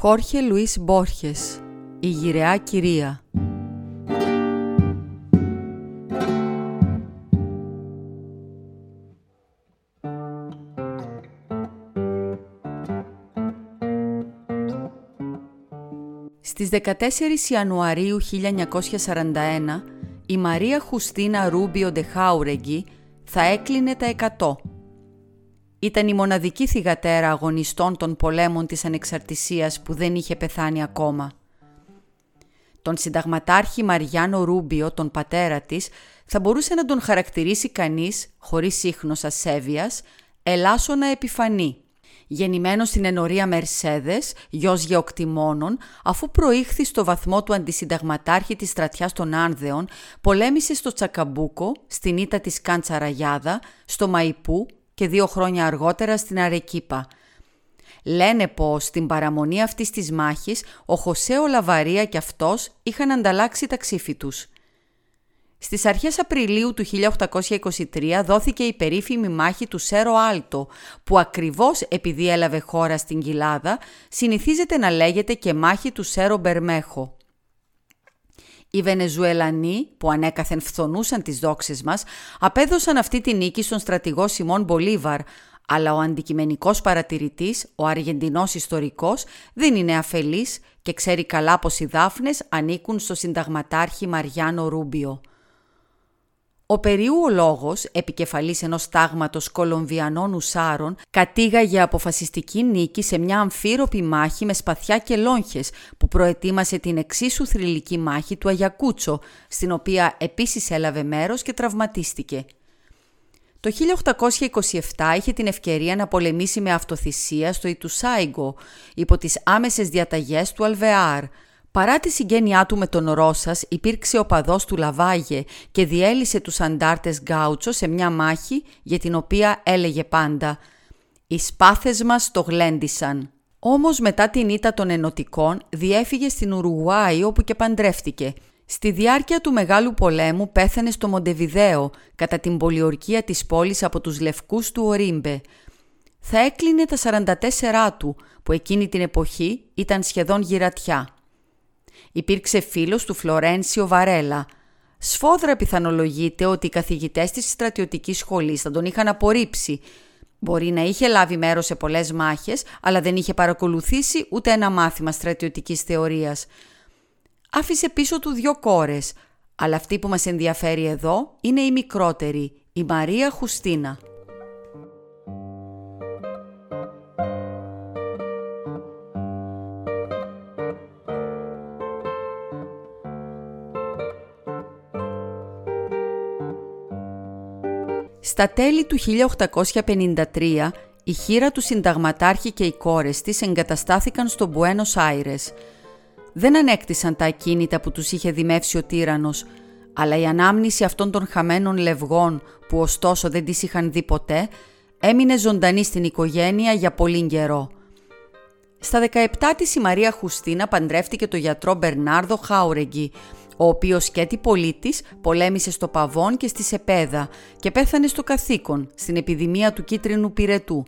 Χόρχε Λουίς Μπόρχες Η γυραιά κυρία Στις 14 Ιανουαρίου 1941 η Μαρία Χουστίνα Ρούμπιο Ντεχάουρεγγι θα έκλεινε τα 100. Ήταν η μοναδική θυγατέρα αγωνιστών των πολέμων της ανεξαρτησίας που δεν είχε πεθάνει ακόμα. Τον συνταγματάρχη Μαριάνο Ρούμπιο, τον πατέρα της, θα μπορούσε να τον χαρακτηρίσει κανείς, χωρίς ίχνος ασέβειας, ελάσσονα επιφανή γεννημένος στην ενορία Μερσέδες, γιος γεωκτημόνων, αφού προήχθη στο βαθμό του αντισυνταγματάρχη της στρατιάς των Άνδεων, πολέμησε στο Τσακαμπούκο, στην ήττα της Κάντσαραγιάδα, στο Μαϊπού και δύο χρόνια αργότερα στην Αρεκίπα. Λένε πως στην παραμονή αυτής της μάχης ο Χωσέο Λαβαρία και αυτός είχαν ανταλλάξει τα ξύφη τους. Στις αρχές Απριλίου του 1823 δόθηκε η περίφημη μάχη του Σέρο Άλτο, που ακριβώς επειδή έλαβε χώρα στην Κοιλάδα, συνηθίζεται να λέγεται και μάχη του Σέρο Μπερμέχο. Οι Βενεζουελανοί, που ανέκαθεν φθονούσαν τις δόξες μας, απέδωσαν αυτή τη νίκη στον στρατηγό Σιμών Μπολίβαρ, αλλά ο αντικειμενικός παρατηρητής, ο Αργεντινός ιστορικός, δεν είναι αφελής και ξέρει καλά πως οι Δάφνες ανήκουν στο συνταγματάρχη Μαριάνο Ρούμπιο. Ο Περίου ο λόγος, επικεφαλής ενός τάγματος κολομβιανών ουσάρων, κατήγαγε αποφασιστική νίκη σε μια αμφίροπη μάχη με σπαθιά και λόγχες που προετοίμασε την εξίσου θρηλυκή μάχη του Αγιακούτσο, στην οποία επίσης έλαβε μέρος και τραυματίστηκε. Το 1827 είχε την ευκαιρία να πολεμήσει με αυτοθυσία στο Ιτουσάιγκο, υπό τις άμεσες διαταγές του Αλβεάρ, Παρά τη συγγένειά του με τον Ρώσας, υπήρξε οπαδός του Λαβάγε και διέλυσε τους αντάρτες Γκάουτσο σε μια μάχη για την οποία έλεγε πάντα «Οι σπάθες μας το γλέντισαν». Όμως μετά την ήττα των ενωτικών διέφυγε στην Ουρουγουάη όπου και παντρεύτηκε. Στη διάρκεια του Μεγάλου Πολέμου πέθανε στο Μοντεβιδέο κατά την πολιορκία της πόλης από τους Λευκούς του Ορίμπε. Θα έκλεινε τα 44 του που εκείνη την εποχή ήταν σχεδόν γυρατιά. Υπήρξε φίλος του Φλωρένσιο Βαρέλα. Σφόδρα πιθανολογείται ότι οι καθηγητές της στρατιωτικής σχολής θα τον είχαν απορρίψει. Μπορεί να είχε λάβει μέρος σε πολλές μάχες, αλλά δεν είχε παρακολουθήσει ούτε ένα μάθημα στρατιωτικής θεωρίας. Άφησε πίσω του δύο κόρες, αλλά αυτή που μας ενδιαφέρει εδώ είναι η μικρότερη, η Μαρία Χουστίνα. Στα τέλη του 1853, η χείρα του συνταγματάρχη και οι κόρες της εγκαταστάθηκαν στο Μπουένος Άιρες. Δεν ανέκτησαν τα ακίνητα που τους είχε δημεύσει ο τύρανος, αλλά η ανάμνηση αυτών των χαμένων λευγών που ωστόσο δεν τις είχαν δει ποτέ, έμεινε ζωντανή στην οικογένεια για πολύ καιρό. Στα 17 της η Μαρία Χουστίνα παντρεύτηκε το γιατρό Μπερνάρδο Χάουρεγγι, ο οποίος και πολίτης πολέμησε στο Παβόν και στη Σεπέδα και πέθανε στο καθήκον, στην επιδημία του κίτρινου πυρετού.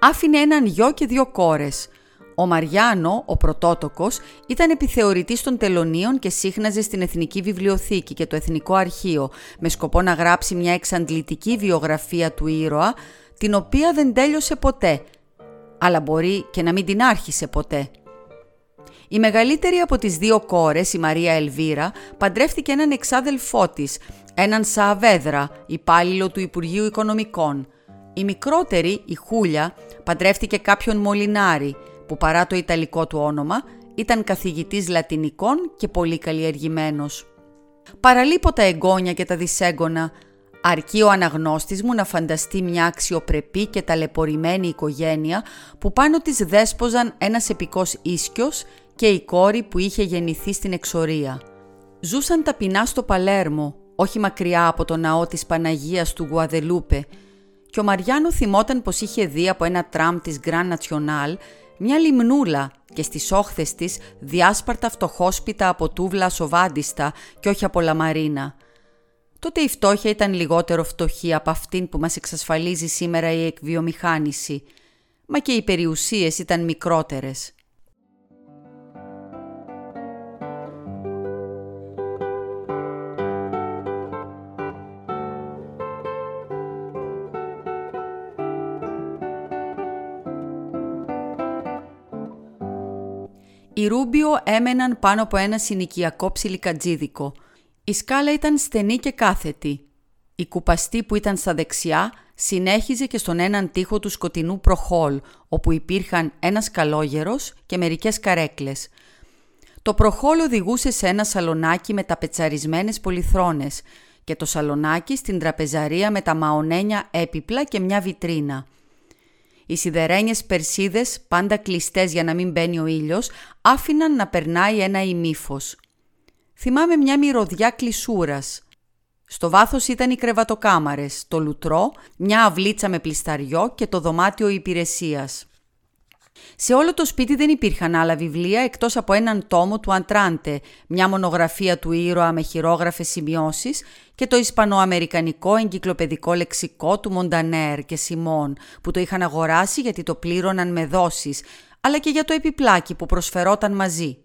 Άφηνε έναν γιο και δύο κόρες. Ο Μαριάνο, ο πρωτότοκος, ήταν επιθεωρητής των τελωνίων και σύχναζε στην Εθνική Βιβλιοθήκη και το Εθνικό Αρχείο με σκοπό να γράψει μια εξαντλητική βιογραφία του ήρωα, την οποία δεν τέλειωσε ποτέ, αλλά μπορεί και να μην την άρχισε ποτέ. Η μεγαλύτερη από τις δύο κόρες, η Μαρία Ελβίρα, παντρεύτηκε έναν εξάδελφό της, έναν Σαβέδρα, υπάλληλο του Υπουργείου Οικονομικών. Η μικρότερη, η Χούλια, παντρεύτηκε κάποιον Μολινάρη, που παρά το ιταλικό του όνομα, ήταν καθηγητής λατινικών και πολύ καλλιεργημένος. Παραλείπω τα εγγόνια και τα δυσέγγωνα, αρκεί ο αναγνώστης μου να φανταστεί μια αξιοπρεπή και ταλαιπωρημένη οικογένεια που πάνω της δέσποζαν ένας επικός ίσκιος και η κόρη που είχε γεννηθεί στην εξορία. Ζούσαν ταπεινά στο Παλέρμο, όχι μακριά από το ναό της Παναγίας του Γουαδελούπε, και ο Μαριάνο θυμόταν πως είχε δει από ένα τραμ της Grand National μια λιμνούλα και στις όχθες της διάσπαρτα φτωχόσπιτα από τούβλα σοβάντιστα και όχι από λαμαρίνα. Τότε η φτώχεια ήταν λιγότερο φτωχή από αυτήν που μας εξασφαλίζει σήμερα η εκβιομηχάνηση, μα και οι περιουσίες ήταν μικρότερες. Ρούμπιο έμεναν πάνω από ένα συνοικιακό ψιλικατζίδικο. Η σκάλα ήταν στενή και κάθετη. Η κουπαστή που ήταν στα δεξιά συνέχιζε και στον έναν τοίχο του σκοτεινού προχόλ, όπου υπήρχαν ένας καλόγερος και μερικές καρέκλες. Το προχόλ οδηγούσε σε ένα σαλονάκι με τα πετσαρισμένες πολυθρόνες και το σαλονάκι στην τραπεζαρία με τα μαονένια έπιπλα και μια βιτρίνα. Οι σιδερένιες περσίδες, πάντα κλειστές για να μην μπαίνει ο ήλιος, άφηναν να περνάει ένα ημίφος. Θυμάμαι μια μυρωδιά κλεισούρας. Στο βάθος ήταν οι κρεβατοκάμαρες, το λουτρό, μια αυλίτσα με πλισταριό και το δωμάτιο υπηρεσίας. Σε όλο το σπίτι δεν υπήρχαν άλλα βιβλία εκτός από έναν τόμο του Αντράντε, μια μονογραφία του ήρωα με χειρόγραφες σημειώσεις και το ισπανοαμερικανικό εγκυκλοπαιδικό λεξικό του Μοντανέρ και Σιμών που το είχαν αγοράσει γιατί το πλήρωναν με δόσεις, αλλά και για το επιπλάκι που προσφερόταν μαζί.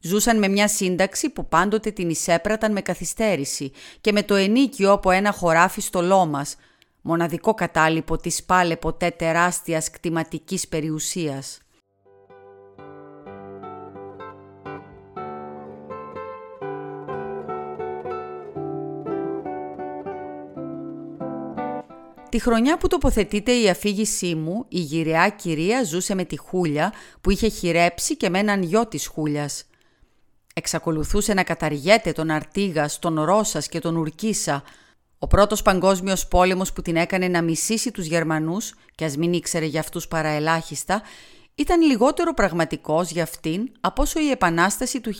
Ζούσαν με μια σύνταξη που πάντοτε την εισέπραταν με καθυστέρηση και με το ενίκιο από ένα χωράφι στο Λόμας, μοναδικό κατάλοιπο της πάλε ποτέ τεράστιας κτηματικής περιουσίας. Τη χρονιά που τοποθετείται η αφήγησή μου, η γυραιά κυρία ζούσε με τη Χούλια που είχε χειρέψει και με έναν γιο της Χούλιας. Εξακολουθούσε να καταργέται τον Αρτίγας, τον Ρώσας και τον Ουρκίσα, ο πρώτος παγκόσμιος πόλεμος που την έκανε να μισήσει τους Γερμανούς και ας μην ήξερε για αυτούς παραελάχιστα, ήταν λιγότερο πραγματικός για αυτήν από όσο η Επανάσταση του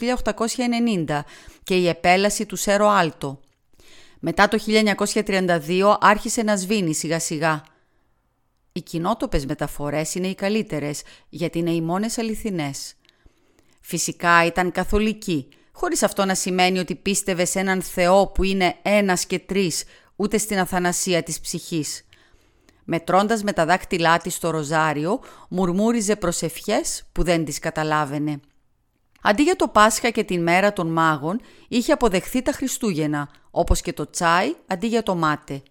1890 και η επέλαση του Σέρο Άλτο. Μετά το 1932 άρχισε να σβήνει σιγά σιγά. Οι κοινότοπες μεταφορές είναι οι καλύτερες γιατί είναι οι μόνες αληθινές. Φυσικά ήταν καθολική χωρίς αυτό να σημαίνει ότι πίστευε σε έναν Θεό που είναι ένας και τρεις, ούτε στην αθανασία της ψυχής. Μετρώντας με τα δάκτυλά της το ροζάριο, μουρμούριζε προσευχές που δεν τις καταλάβαινε. Αντί για το Πάσχα και την μέρα των μάγων, είχε αποδεχθεί τα Χριστούγεννα, όπως και το τσάι αντί για το μάτε.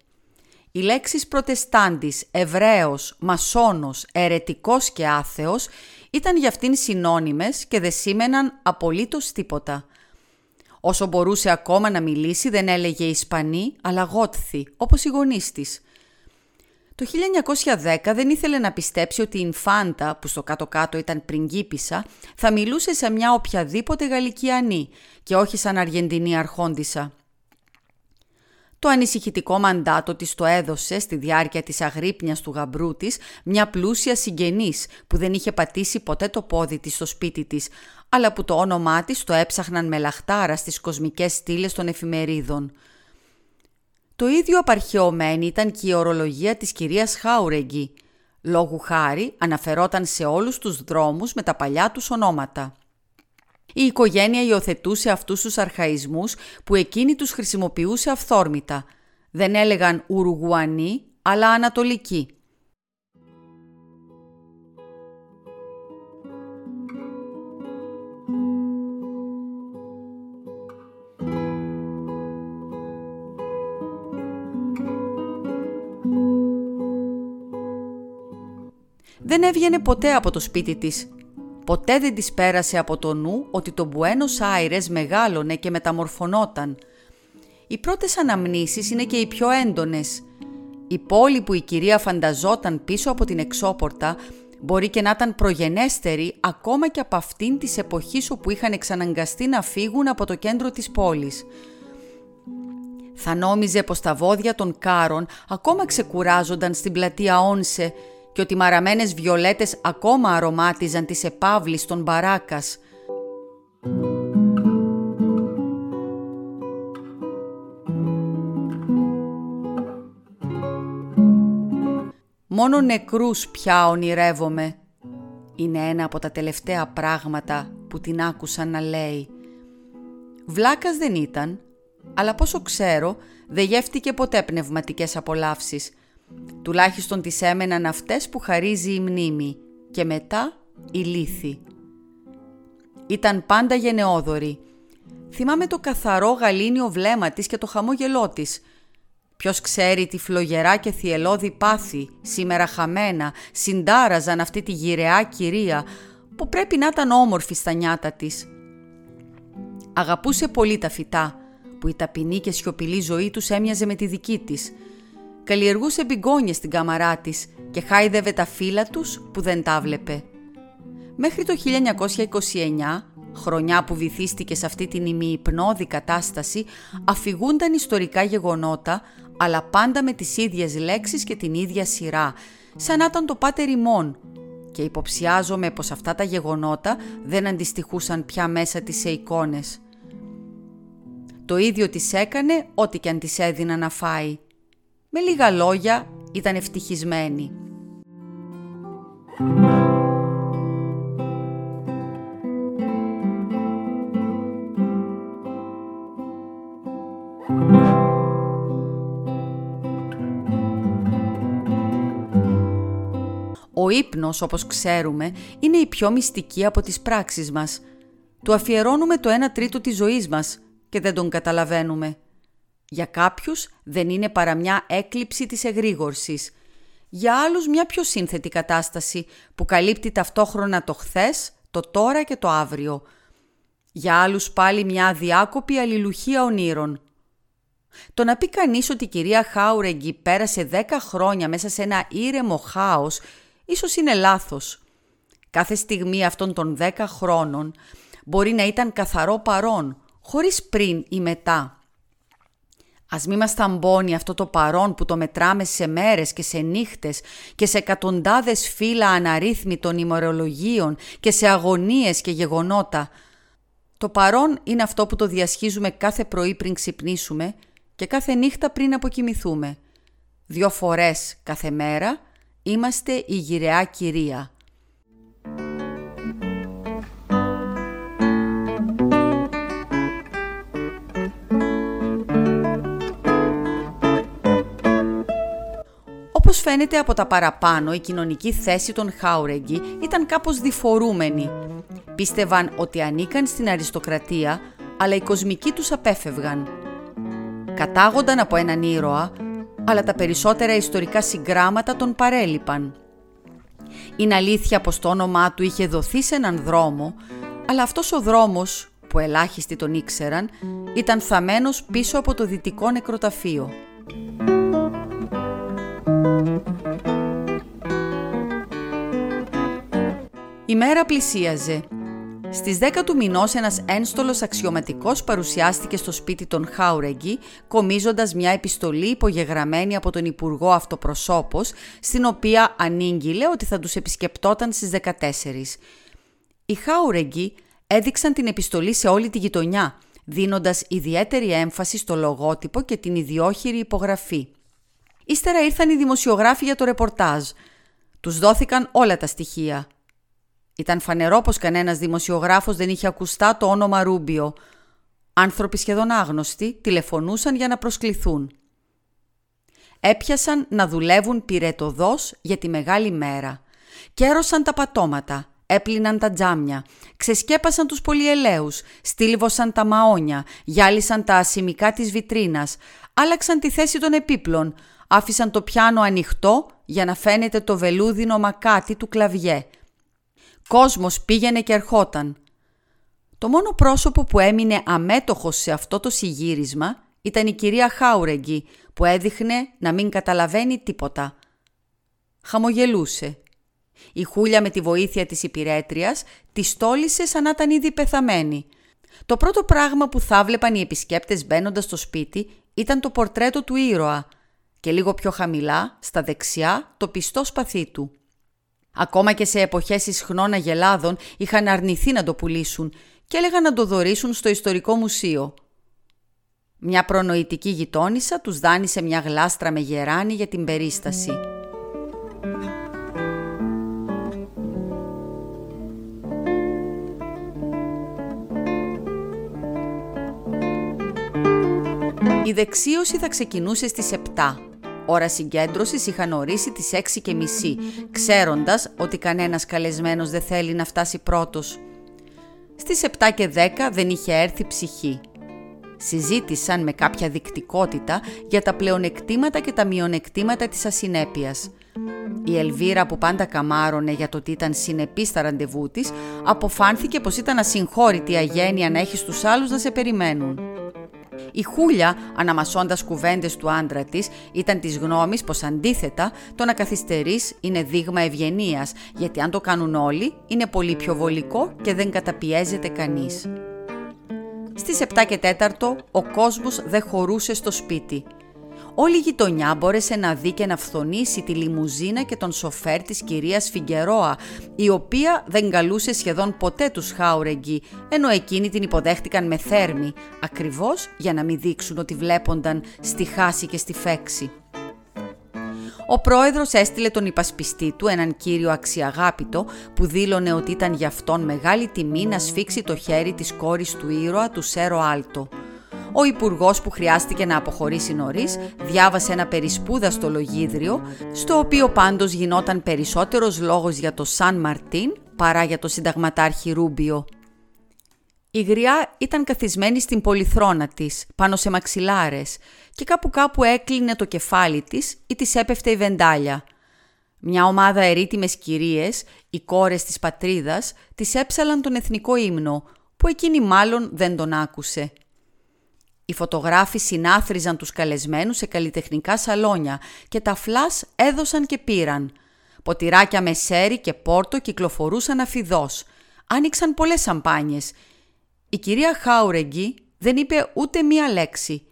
Οι λέξεις προτεστάντης, Εβραίος, Μασόνος, Ερετικός και Άθεος ήταν για αυτήν συνώνυμες και δεν σήμαιναν απολύτως τίποτα. Όσο μπορούσε ακόμα να μιλήσει δεν έλεγε Ισπανή, αλλά Γότθη, όπως οι γονείς της. Το 1910 δεν ήθελε να πιστέψει ότι η Ινφάντα, που στο κάτω-κάτω ήταν πριγκίπισσα, θα μιλούσε σε μια οποιαδήποτε γαλλικιανή και όχι σαν Αργεντινή αρχόντισα. Το ανησυχητικό μαντάτο της το έδωσε στη διάρκεια της αγρύπνιας του γαμπρού της μια πλούσια συγγενής που δεν είχε πατήσει ποτέ το πόδι της στο σπίτι της, αλλά που το όνομά της το έψαχναν με λαχτάρα στις κοσμικές στήλες των εφημερίδων. Το ίδιο απαρχαιωμένη ήταν και η ορολογία της κυρίας Χάουρεγγι. Λόγου χάρη αναφερόταν σε όλους τους δρόμους με τα παλιά τους ονόματα. Η οικογένεια υιοθετούσε αυτούς τους αρχαϊσμούς που εκείνη τους χρησιμοποιούσε αυθόρμητα. Δεν έλεγαν Ουρουγουανοί, αλλά Ανατολικοί. Δεν έβγαινε ποτέ από το σπίτι της Ποτέ δεν της πέρασε από το νου ότι το Μπουένος Άιρες μεγάλωνε και μεταμορφωνόταν. Οι πρώτες αναμνήσεις είναι και οι πιο έντονες. Η πόλη που η κυρία φανταζόταν πίσω από την εξώπορτα μπορεί και να ήταν προγενέστερη ακόμα και από αυτήν της εποχής όπου είχαν εξαναγκαστεί να φύγουν από το κέντρο της πόλης. Θα νόμιζε πως τα βόδια των κάρων ακόμα ξεκουράζονταν στην πλατεία Όνσε και ότι μαραμένες βιολέτες ακόμα αρωμάτιζαν τις επάβλεις των μπαράκας. «Μόνο νεκρούς πια ονειρεύομαι», είναι ένα από τα τελευταία πράγματα που την άκουσαν να λέει. Βλάκας δεν ήταν, αλλά πόσο ξέρω δεν γεύτηκε ποτέ πνευματικές απολαύσεις Τουλάχιστον τις έμεναν αυτές που χαρίζει η μνήμη και μετά η λύθη. Ήταν πάντα γενναιόδορη. Θυμάμαι το καθαρό γαλήνιο βλέμμα της και το χαμόγελό της. Ποιος ξέρει τι φλογερά και θυελώδη πάθη, σήμερα χαμένα, συντάραζαν αυτή τη γυραιά κυρία, που πρέπει να ήταν όμορφη στα νιάτα της. Αγαπούσε πολύ τα φυτά, που η ταπεινή και σιωπηλή ζωή τους έμοιαζε με τη δική της. Καλλιεργούσε μπιγκόνιες στην κάμαρά της και χάιδευε τα φύλλα τους που δεν τα βλέπε. Μέχρι το 1929, χρονιά που βυθίστηκε σε αυτή την ημιυπνώδη κατάσταση, αφηγούνταν ιστορικά γεγονότα, αλλά πάντα με τις ίδιες λέξεις και την ίδια σειρά, σαν να ήταν το πάτερ ημών, και υποψιάζομαι πως αυτά τα γεγονότα δεν αντιστοιχούσαν πια μέσα της σε εικόνες. Το ίδιο της έκανε ό,τι και αν της έδινα να φάει. Με λίγα λόγια ήταν ευτυχισμένη. Ο ύπνος, όπως ξέρουμε, είναι η πιο μυστική από τις πράξεις μας. Του αφιερώνουμε το 1 τρίτο της ζωής μας και δεν τον καταλαβαίνουμε. Για κάποιους δεν είναι παρά μια έκλειψη της εγρήγορσης. Για άλλους μια πιο σύνθετη κατάσταση που καλύπτει ταυτόχρονα το χθες, το τώρα και το αύριο. Για άλλους πάλι μια αδιάκοπη αλληλουχία ονείρων. Το να πει κανείς ότι η κυρία Χάουρεγγι πέρασε δέκα χρόνια μέσα σε ένα ήρεμο χάος ίσως είναι λάθος. Κάθε στιγμή αυτών των δέκα χρόνων μπορεί να ήταν καθαρό παρόν, χωρίς πριν ή μετά. Ας μη μας ταμπώνει αυτό το παρόν που το μετράμε σε μέρες και σε νύχτες και σε εκατοντάδες φύλλα αναρρύθμιτων ημερολογίων και σε αγωνίες και γεγονότα. Το παρόν είναι αυτό που το διασχίζουμε κάθε πρωί πριν ξυπνήσουμε και κάθε νύχτα πριν αποκοιμηθούμε. Δυο φορές κάθε μέρα Είμαστε η γυραιά κυρία. Όπως φαίνεται από τα παραπάνω, η κοινωνική θέση των Χάουρεγγι ήταν κάπως διφορούμενη. Πίστευαν ότι ανήκαν στην αριστοκρατία, αλλά οι κοσμικοί τους απέφευγαν. Κατάγονταν από έναν ήρωα αλλά τα περισσότερα ιστορικά συγγράμματα τον παρέλειπαν. Είναι αλήθεια πως το όνομά του είχε δοθεί σε έναν δρόμο, αλλά αυτός ο δρόμος, που ελάχιστοι τον ήξεραν, ήταν θαμένος πίσω από το δυτικό νεκροταφείο. Η μέρα πλησίαζε Στις 10 του μηνός, ένας ένστολος αξιωματικός παρουσιάστηκε στο σπίτι των Χάουρεγγι, κομίζοντας μια επιστολή υπογεγραμμένη από τον Υπουργό Αυτοπροσώπο, στην οποία ανήγγειλε ότι θα τους επισκεπτόταν στις 14. Οι Χάουρεγγι έδειξαν την επιστολή σε όλη τη γειτονιά, δίνοντας ιδιαίτερη έμφαση στο λογότυπο και την ιδιόχειρη υπογραφή. Ύστερα ήρθαν οι δημοσιογράφοι για το ρεπορτάζ. Τους δόθηκαν όλα τα στοιχεία. Ήταν φανερό πως κανένας δημοσιογράφος δεν είχε ακουστά το όνομα Ρούμπιο. Άνθρωποι σχεδόν άγνωστοι τηλεφωνούσαν για να προσκληθούν. Έπιασαν να δουλεύουν πυρετοδός για τη μεγάλη μέρα. Κέρωσαν τα πατώματα, έπλυναν τα τζάμια, ξεσκέπασαν τους πολυελαίους, στήλβωσαν τα μαόνια, γυάλισαν τα ασημικά της βιτρίνας, άλλαξαν τη θέση των επίπλων, άφησαν το πιάνο ανοιχτό για να φαίνεται το βελούδινο μακάτι του κλαβιέ – Κόσμος πήγαινε και ερχόταν. Το μόνο πρόσωπο που έμεινε αμέτωχος σε αυτό το συγύρισμα ήταν η κυρία Χάουρεγγι που έδειχνε να μην καταλαβαίνει τίποτα. Χαμογελούσε. Η Χούλια με τη βοήθεια της υπηρέτριας τη στόλισε σαν να ήταν ήδη πεθαμένη. Το πρώτο πράγμα που θα βλέπαν οι επισκέπτες μπαίνοντας στο σπίτι ήταν το πορτρέτο του ήρωα και λίγο πιο χαμηλά, στα δεξιά, το πιστό σπαθί του. Ακόμα και σε εποχές ισχνών αγελάδων είχαν αρνηθεί να το πουλήσουν και έλεγαν να το δωρήσουν στο ιστορικό μουσείο. Μια προνοητική γειτόνισσα τους δάνεισε μια γλάστρα με γεράνι για την περίσταση. Η δεξίωση θα ξεκινούσε στις 7 Ώρα συγκέντρωσης είχαν ορίσει τις 6 και μισή, ξέροντας ότι κανένας καλεσμένος δεν θέλει να φτάσει πρώτος. Στις 7 και 10 δεν είχε έρθει ψυχή. συζήτησαν με κάποια δικτικότητα για τα πλεονεκτήματα και τα μειονεκτήματα της ασυνέπειας. Η Ελβίρα που πάντα καμάρωνε για το ότι ήταν συνεπής στα ραντεβού της, αποφάνθηκε πως ήταν ασυγχώρητη αγένεια να έχει στους άλλους να σε περιμένουν. Η Χούλια, αναμασώντας κουβέντες του άντρα της, ήταν της γνώμης πως αντίθετα το να καθυστερείς είναι δείγμα ευγενίας, γιατί αν το κάνουν όλοι είναι πολύ πιο βολικό και δεν καταπιέζεται κανείς. Στις 7 και 4 ο κόσμος δεν χωρούσε στο σπίτι. Όλη η γειτονιά μπόρεσε να δει και να φθονήσει τη λιμουζίνα και τον σοφέρ της κυρίας Φιγκερόα, η οποία δεν καλούσε σχεδόν ποτέ τους Χάουρεγγι, ενώ εκείνοι την υποδέχτηκαν με θέρμη, ακριβώς για να μην δείξουν ότι βλέπονταν στη χάση και στη φέξη. Ο πρόεδρος έστειλε τον υπασπιστή του, έναν κύριο αξιαγάπητο, που δήλωνε ότι ήταν για αυτόν μεγάλη τιμή να σφίξει το χέρι της κόρης του ήρωα του Σέρο Άλτο. Ο υπουργός που χρειάστηκε να αποχωρήσει νωρίς διάβασε ένα περισπούδαστο λογίδριο, στο οποίο πάντως γινόταν περισσότερος λόγος για το Σαν Μαρτίν παρά για το συνταγματάρχη Ρούμπιο. Η γριά ήταν καθισμένη στην πολυθρόνα της, πάνω σε μαξιλάρες και κάπου κάπου έκλεινε το κεφάλι της ή της έπεφτε η βεντάλια. Μια ομάδα ερήτημες κυρίες, οι κόρες της πατρίδας, της έψαλαν τον εθνικό ύμνο, που εκείνη μάλλον δεν τον άκουσε. Οι φωτογράφοι συνάθριζαν τους καλεσμένους σε καλλιτεχνικά σαλόνια και τα φλάς έδωσαν και πήραν. Ποτηράκια με σέρι και πόρτο κυκλοφορούσαν αφιδώς. Άνοιξαν πολλές σαμπάνιες. Η κυρία Χάουρεγγι δεν είπε ούτε μία λέξη.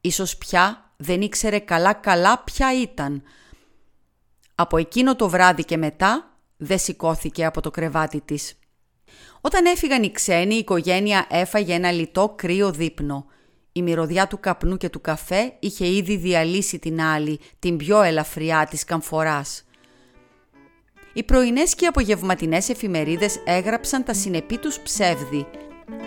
Ίσως πια δεν ήξερε καλά-καλά ποια ήταν. Από εκείνο το βράδυ και μετά δεν σηκώθηκε από το κρεβάτι της. Όταν έφυγαν οι ξένοι, η οικογένεια έφαγε ένα λιτό κρύο δείπνο. Η μυρωδιά του καπνού και του καφέ είχε ήδη διαλύσει την άλλη, την πιο ελαφριά της καμφοράς. Οι πρωινές και οι απογευματινές εφημερίδες έγραψαν τα συνεπή τους ψεύδι.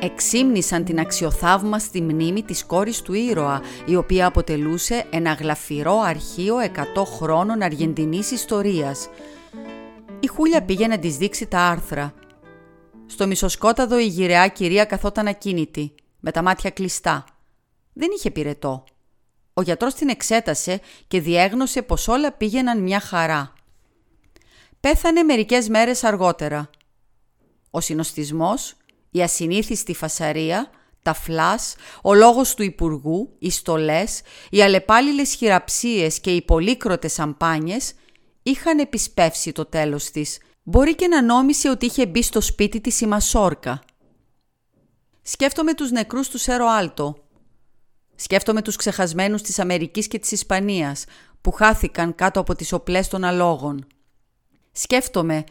Εξύμνησαν την αξιοθαύμαστη μνήμη της κόρης του ήρωα, η οποία αποτελούσε ένα γλαφυρό αρχείο 100 χρόνων αργεντινής ιστορίας. Η Χούλια πήγε να της δείξει τα άρθρα. Στο μισοσκόταδο η γυραιά κυρία καθόταν ακίνητη, με τα μάτια κλειστά δεν είχε πυρετό. Ο γιατρός την εξέτασε και διέγνωσε πως όλα πήγαιναν μια χαρά. Πέθανε μερικές μέρες αργότερα. Ο συνοστισμός, η ασυνήθιστη φασαρία, τα φλάς, ο λόγος του Υπουργού, οι στολές, οι αλλεπάλληλες χειραψίες και οι πολύκροτες σαμπάνιες είχαν επισπεύσει το τέλος της. Μπορεί και να νόμισε ότι είχε μπει στο σπίτι της η Μασόρκα. Σκέφτομαι τους νεκρούς του Σέρο Άλτο, Σκέφτομαι τους ξεχασμένους της Αμερικής και της Ισπανίας που χάθηκαν κάτω από τις οπλές των αλόγων. Σκέφτομαι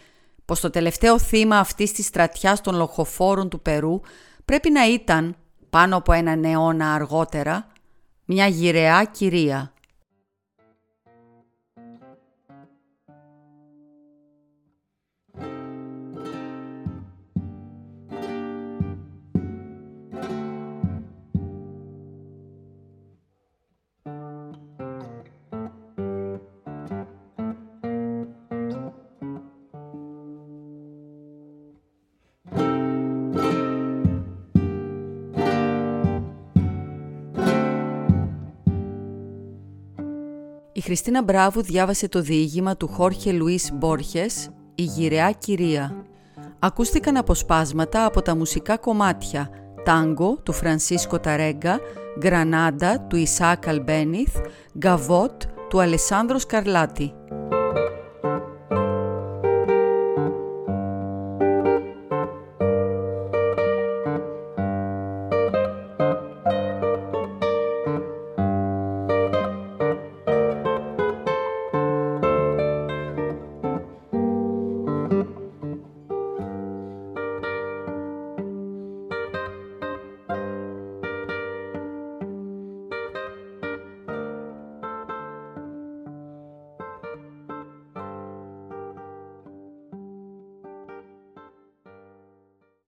πως το τελευταίο θύμα αυτής της στρατιάς των λοχοφόρων του Περού πρέπει να ήταν, πάνω από έναν αιώνα αργότερα, μια γυραιά κυρία. Χριστίνα Μπράβου διάβασε το διήγημα του Χόρχε Λουίς Μπόρχες «Η γυραιά κυρία». Ακούστηκαν αποσπάσματα από τα μουσικά κομμάτια «Τάγκο» του Φρανσίσκο Ταρέγκα, «Γκρανάντα» του Ισάκ Αλμπένιθ, «Γκαβότ» του Αλεσάνδρος Καρλάτη.